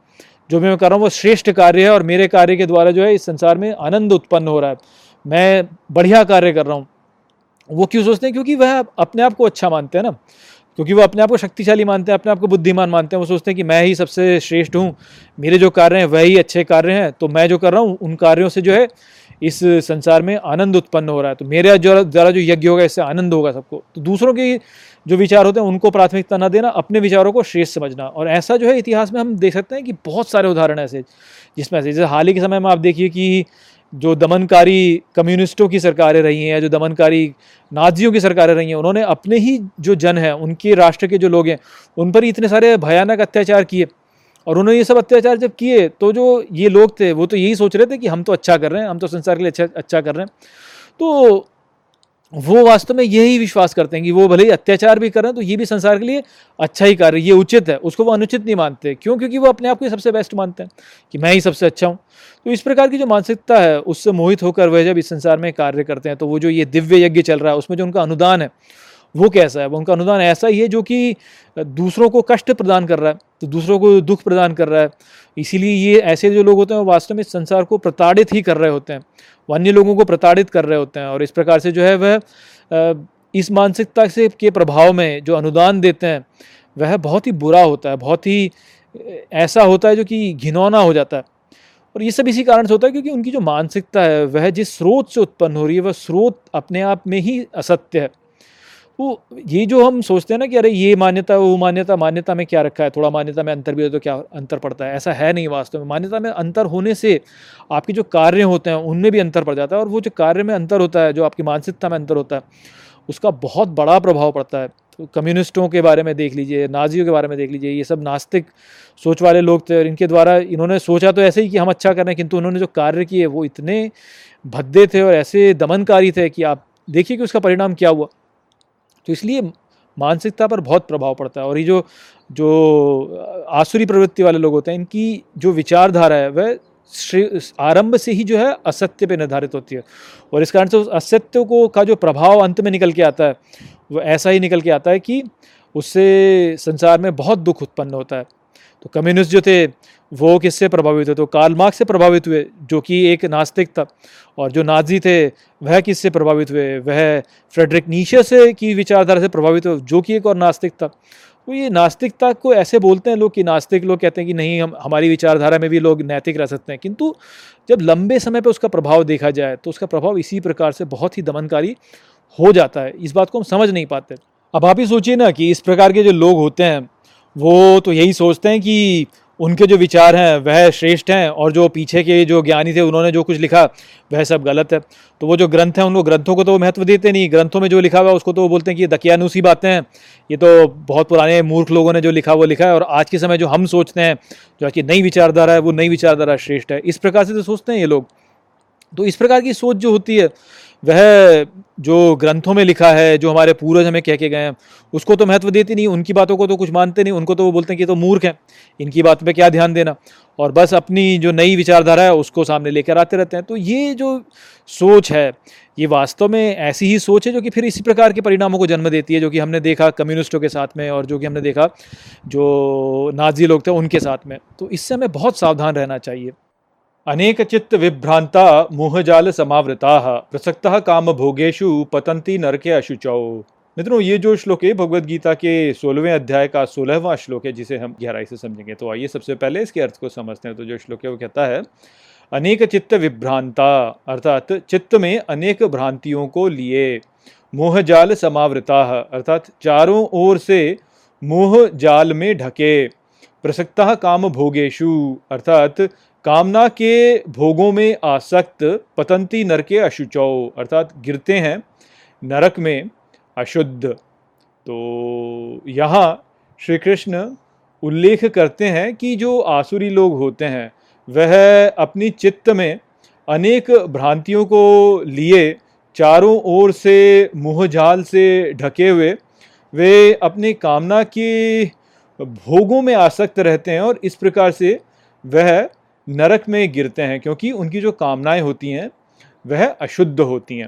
जो मैं कर रहा हूँ, वो श्रेष्ठ कार्य है और मेरे कार्य के द्वारा जो है, इस संसार में आनंद उत्पन्न हो रहा है। मैं बढ़िया कार्य कर रहा हूँ। वो क्यों सोचते हैं? क्योंकि वह अपने आप को अच्छा मानते हैं ना। क्योंकि वो अपने आप को शक्तिशाली मानते हैं, अपने आप को बुद्धिमान मानते हैं। वो सोचते हैं कि मैं ही सबसे श्रेष्ठ हूँ। मेरे जो कार्य हैं, वही अच्छे कार्य हैं। तो मैं जो कर रहा हूँ, उन कार्यों से जो है, इस संसार में आनंद उत्पन्न हो रहा है। तो मेरा ज़रा जो यज्ञ होगा, इससे आनंद होगा सबको। तो दूसरों के जो विचार होते हैं, उनको प्राथमिकता न देना, अपने विचारों को श्रेष्ठ समझना। और ऐसा जो है, इतिहास में हम देख सकते हैं कि बहुत सारे उदाहरण ऐसे, जिसमें ऐसे जैसे हाल ही के समय में आप देखिए कि जो दमनकारी कम्युनिस्टों की सरकारें रही हैं या जो दमनकारी नाजियों की सरकारें रही हैं, उन्होंने अपने ही जो जन हैं, उनके राष्ट्र के जो लोग हैं, उन पर ही इतने सारे भयानक अत्याचार किए और उन्होंने ये सब अत्याचार जब किए तो जो ये लोग थे, वो तो यही सोच रहे थे कि हम तो अच्छा कर रहे हैं, हम तो संसार के लिए अच्छा अच्छा कर रहे हैं। तो वो वास्तव में यही विश्वास करते हैं कि वो भले ही अत्याचार भी कर रहे हैं तो ये भी संसार के लिए अच्छा ही कार्य, ये उचित है। उसको वो अनुचित नहीं मानते। क्यों? क्योंकि वो अपने आप को सबसे बेस्ट मानते हैं कि मैं ही सबसे अच्छा हूँ। तो इस प्रकार की जो मानसिकता है, उससे मोहित होकर वह जब इस संसार में कार्य करते हैं तो वो जो ये दिव्य यज्ञ चल रहा है, उसमें जो उनका अनुदान है वो कैसा है? उनका अनुदान ऐसा ही है जो कि दूसरों को कष्ट प्रदान कर रहा है तो दूसरों को दुख प्रदान कर रहा है। इसीलिए ये ऐसे जो लोग होते हैं, वो वास्तव में संसार को प्रताड़ित ही कर रहे होते हैं अन्य लोगों को प्रताड़ित कर रहे होते हैं और इस प्रकार से जो है वह इस मानसिकता से के प्रभाव में जो अनुदान देते हैं, वह बहुत ही बुरा होता है, बहुत ही ऐसा होता है जो कि घिनौना हो जाता है। और ये सब इसी कारण से होता है क्योंकि उनकी जो मानसिकता है, वह जिस स्रोत से उत्पन्न हो रही है, वह स्रोत अपने आप में ही असत्य है। तो ये जो हम सोचते हैं ना कि अरे ये मान्यता, वो मान्यता मान्यता में क्या रखा है? थोड़ा मान्यता में अंतर भी हो तो क्या अंतर पड़ता है? ऐसा है नहीं वास्तव में। मान्यता में अंतर होने से आपके जो कार्य होते हैं, उनमें भी अंतर पड़ जाता है और वो जो कार्य में अंतर होता है, जो आपकी मानसिकता में अंतर होता है, उसका बहुत बड़ा प्रभाव पड़ता है। तो कम्युनिस्टों के बारे में देख लीजिए, नाजियों के बारे में देख लीजिए, ये सब नास्तिक सोच वाले लोग थे और इनके द्वारा इन्होंने सोचा तो ऐसे ही कि हम अच्छा कर रहे हैं, किंतु उन्होंने जो कार्य किए वो इतने भद्दे थे और ऐसे दमनकारी थे कि आप देखिए कि उसका परिणाम क्या हुआ। तो इसलिए मानसिकता पर बहुत प्रभाव पड़ता है। और ये जो जो, आसुरी प्रवृत्ति वाले लोग होते हैं, इनकी जो विचारधारा है, वह आरंभ से ही जो है असत्य पे निर्धारित होती है। और इस कारण से उस असत्य को, का जो प्रभाव अंत में निकल के आता है वो ऐसा ही निकल के आता है कि उससे संसार में बहुत दुख उत्पन्न होता है। तो कम्युनिस्ट जो थे, वो किससे प्रभावित हुए? तो कार्ल मार्क्स से प्रभावित हुए, जो कि एक नास्तिक था। और जो नाजी थे, वह किससे प्रभावित हुए? वह फ्रेडरिक नीशे से की विचारधारा से प्रभावित हुए, जो कि एक और नास्तिक था। तो ये नास्तिकता को ऐसे बोलते हैं लोग कि नास्तिक लोग कहते हैं कि नहीं, हम, हमारी विचारधारा में भी लोग नैतिक रह सकते हैं। किंतु जब लंबे समय पर उसका प्रभाव देखा जाए तो उसका प्रभाव इसी प्रकार से बहुत ही दमनकारी हो जाता है। इस बात को हम समझ नहीं पाते। अब आप ही सोचिए ना कि इस प्रकार के जो लोग होते हैं वो तो यही सोचते हैं कि उनके जो विचार हैं, वह श्रेष्ठ हैं और जो पीछे के जो ज्ञानी थे, उन्होंने जो कुछ लिखा, वह सब गलत है। तो वो जो ग्रंथ हैं उनको ग्रंथों को तो महत्व देते नहीं। ग्रंथों में जो लिखा हुआ उसको तो वो बोलते हैं कि ये दकियानुसी बातें हैं। ये तो बहुत पुराने मूर्ख लोगों ने जो लिखा वो लिखा है और आज के समय जो हम सोचते हैं, जो आज की नई विचारधारा है, वो नई विचारधारा श्रेष्ठ है। इस प्रकार से तो सोचते हैं ये लोग। तो इस प्रकार की सोच जो होती है वह जो ग्रंथों में लिखा है, जो हमारे पूर्वज हमें कह के गए हैं, उसको तो महत्व देती नहीं, उनकी बातों को तो कुछ मानते नहीं, उनको तो वो बोलते हैं कि तो मूर्ख हैं, इनकी बात पे क्या ध्यान देना। और बस अपनी जो नई विचारधारा है, उसको सामने लेकर आते रहते हैं। तो ये जो सोच है, ये वास्तव में ऐसी ही सोच है, जो कि फिर इसी प्रकार के परिणामों को जन्म देती है, जो कि हमने देखा कम्युनिस्टों के साथ में, और जो कि हमने देखा जो नाजी लोग थे, उनके साथ में। तो इससे हमें बहुत सावधान रहना चाहिए। अनेक चित्त विभ्रांता मोहजाल समावृता प्रसक्त काम भोगेशु पतंती नरके अशुचौ मित्रों, ये जो श्लोक है भगवत गीता के सोलहवें अध्याय का सोलहवां श्लोक है, जिसे हम गहराई से समझेंगे तो आइए सबसे पहले इसके अर्थ को समझते हैं। तो जो श्लोक है, वो कहता है अनेक चित्त विभ्रांता अर्थात चित्त में अनेक भ्रांतियों को लिए मोहजाल समावृता अर्थात चारों ओर से मोह जाल में ढके। प्रसक्ता काम भोगेशु अर्थात कामना के भोगों में आसक्त पतंती नर के अशुचौ अर्थात गिरते हैं नरक में अशुद्ध। तो यहाँ श्री कृष्ण उल्लेख करते हैं कि जो आसुरी लोग होते हैं, वह अपनी चित्त में अनेक भ्रांतियों को लिए चारों ओर से मुहजाल से ढके हुए, वे अपने कामना के भोगों में आसक्त रहते हैं और इस प्रकार से वह नरक में गिरते हैं, क्योंकि उनकी जो कामनाएँ होती हैं, वह अशुद्ध होती हैं।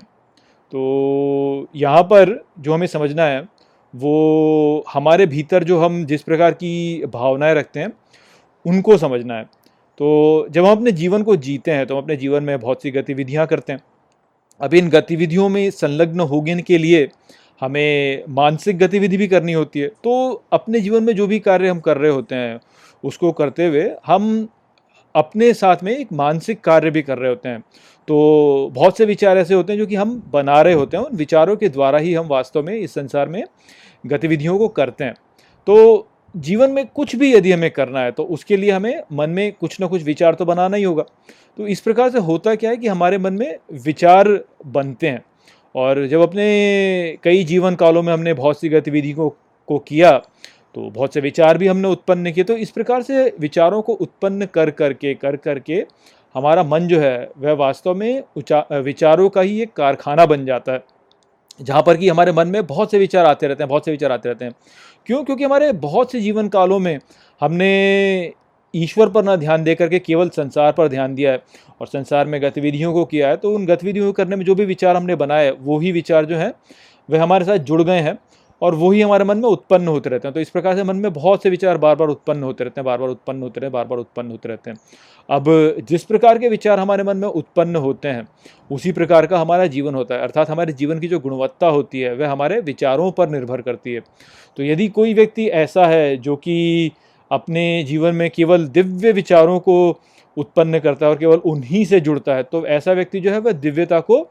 तो यहाँ पर जो हमें समझना है, वो हमारे भीतर जो हम जिस प्रकार की भावनाएँ रखते हैं, उनको समझना है। तो जब हम अपने जीवन को जीते हैं तो हम अपने जीवन में बहुत सी गतिविधियाँ करते हैं। अब इन गतिविधियों में संलग्न होने के लिए हमें मानसिक गतिविधि भी करनी होती है। तो अपने जीवन में जो भी कार्य हम कर रहे होते हैं, उसको करते हुए हम अपने साथ में एक मानसिक कार्य भी कर रहे होते हैं। तो बहुत से विचार ऐसे होते हैं जो कि हम बना रहे होते हैं, उन विचारों के द्वारा ही हम वास्तव में इस संसार में गतिविधियों को करते हैं। तो जीवन में कुछ भी यदि हमें करना है तो उसके लिए हमें मन में कुछ ना कुछ विचार तो बनाना ही होगा। तो इस प्रकार से होता क्या है कि हमारे मन में विचार बनते हैं। और जब अपने कई जीवन कालों में हमने बहुत सी गतिविधियों को को किया तो बहुत से विचार भी हमने उत्पन्न किए। तो इस प्रकार से विचारों को उत्पन्न कर करके कर करके हमारा मन जो है, वह वास्तव में विचारों का ही एक कारखाना बन जाता है, जहाँ पर कि हमारे मन में बहुत से विचार आते रहते हैं, बहुत से विचार आते रहते हैं। क्यों? क्योंकि हमारे बहुत से जीवन कालों में हमने ईश्वर पर ना ध्यान दे करके केवल संसार पर ध्यान दिया है और संसार में गतिविधियों को किया है तो उन गतिविधियों को करने में जो भी विचार हमने बनाए वो ही विचार जो हैं, वह हमारे साथ जुड़ गए हैं। और वही हमारे मन में उत्पन्न होते रहते हैं। तो इस प्रकार से मन में बहुत से विचार बार बार उत्पन्न होते रहते हैं बार बार उत्पन्न होते रहते हैं बार बार उत्पन्न होते रहते हैं। अब जिस प्रकार के विचार हमारे मन में उत्पन्न होते हैं, उसी प्रकार का हमारा जीवन होता है। अर्थात हमारे जीवन की जो गुणवत्ता होती है, वह हमारे विचारों पर निर्भर करती है। तो यदि कोई व्यक्ति ऐसा है, जो कि अपने जीवन में केवल दिव्य विचारों को उत्पन्न करता है और केवल उन्हीं से जुड़ता है तो ऐसा व्यक्ति जो है, वह दिव्यता को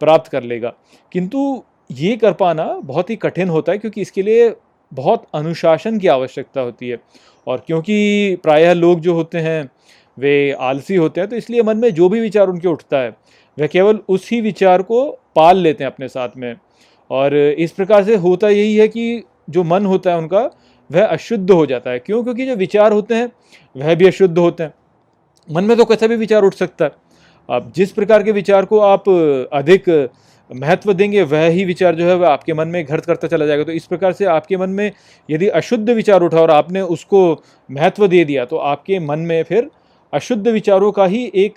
प्राप्त कर लेगा। किंतु ये कर पाना बहुत ही कठिन होता है क्योंकि इसके लिए बहुत अनुशासन की आवश्यकता होती है। और क्योंकि प्रायः लोग जो होते हैं, वे आलसी होते हैं तो इसलिए मन में जो भी विचार उनके उठता है वह केवल उसी विचार को पाल लेते हैं अपने साथ में। और इस प्रकार से होता यही है कि जो मन होता है उनका, वह अशुद्ध हो जाता है। क्यों? क्योंकि जो विचार होते हैं, वह भी अशुद्ध होते हैं। मन में तो कैसा भी विचार उठ सकता है। अब जिस प्रकार के विचार को आप अधिक महत्व देंगे, वह ही विचार जो है वह आपके मन में घर्त करता चला जाएगा। तो इस प्रकार से आपके मन में यदि अशुद्ध विचार उठा और आपने उसको महत्व दे दिया तो आपके मन में फिर अशुद्ध विचारों का ही एक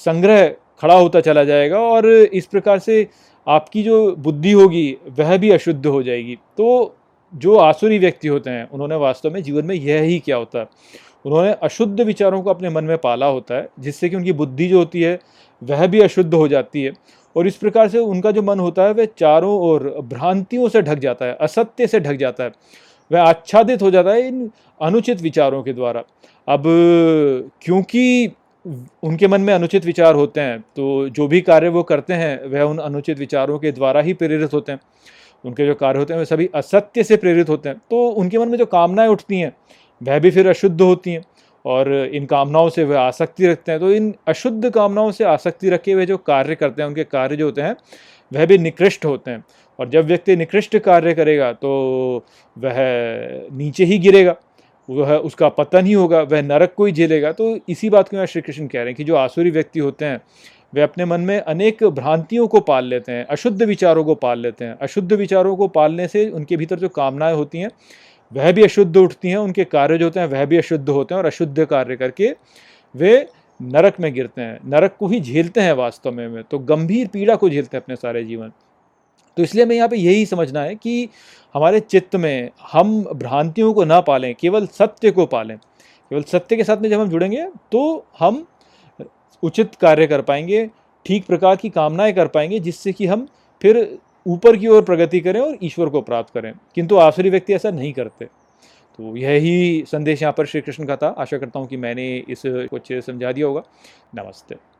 संग्रह खड़ा होता चला जाएगा और इस प्रकार से आपकी जो बुद्धि होगी, वह भी अशुद्ध हो जाएगी। तो जो आसुरी व्यक्ति होते हैं, उन्होंने वास्तव में जीवन में यह ही क्या होता है। उन्होंने अशुद्ध विचारों को अपने मन में पाला होता है, जिससे कि उनकी बुद्धि जो होती है, वह भी अशुद्ध हो जाती है। और इस प्रकार से उनका जो मन होता है, वह चारों ओर भ्रांतियों से ढक जाता है, असत्य से ढक जाता है। वह आच्छादित हो जाता है इन अनुचित विचारों के द्वारा। अब क्योंकि उनके मन में अनुचित विचार होते हैं तो जो भी कार्य वो करते हैं, वह उन अनुचित विचारों के द्वारा ही प्रेरित होते हैं। उनके जो कार्य होते हैं वे सभी असत्य से प्रेरित होते हैं। तो उनके मन में जो कामनाएँ उठती हैं, वह भी फिर अशुद्ध होती हैं। और इन कामनाओं से वह आसक्ति रखते हैं। तो इन अशुद्ध कामनाओं से आसक्ति रखे हुए जो कार्य करते हैं, उनके कार्य जो होते हैं, वह भी निकृष्ट होते हैं। और जब व्यक्ति निकृष्ट कार्य करेगा तो वह नीचे ही गिरेगा, वह उसका पतन ही होगा, वह नरक को ही झेलेगा। तो इसी बात को यहाँ श्री कृष्ण कह रहे हैं कि जो आसुरी व्यक्ति होते हैं, वे अपने मन में अनेक भ्रांतियों को पाल लेते हैं, अशुद्ध विचारों को पाल लेते हैं। अशुद्ध विचारों को पालने से उनके भीतर जो कामनाएँ होती हैं वह भी अशुद्ध उठती हैं उनके कार्य जो होते हैं वह भी अशुद्ध होते हैं और अशुद्ध कार्य करके वे नरक में गिरते हैं। नरक को ही झेलते हैं वास्तव में, में तो गंभीर पीड़ा को झेलते हैं अपने सारे जीवन। तो इसलिए हमें यहाँ पे यही समझना है कि हमारे चित्त में हम भ्रांतियों को ना पालें केवल सत्य को पालें। केवल सत्य के साथ में जब हम जुड़ेंगे तो हम उचित कार्य कर पाएँगे ठीक प्रकार की कामनाएँ कर पाएँगे जिससे कि हम फिर ऊपर की ओर प्रगति करें और ईश्वर को प्राप्त करें। किंतु आसुरी व्यक्ति ऐसा नहीं करते। तो यही संदेश यहाँ पर श्री कृष्ण का था। आशा करता हूँ कि मैंने इस कुछ समझा दिया होगा। नमस्ते।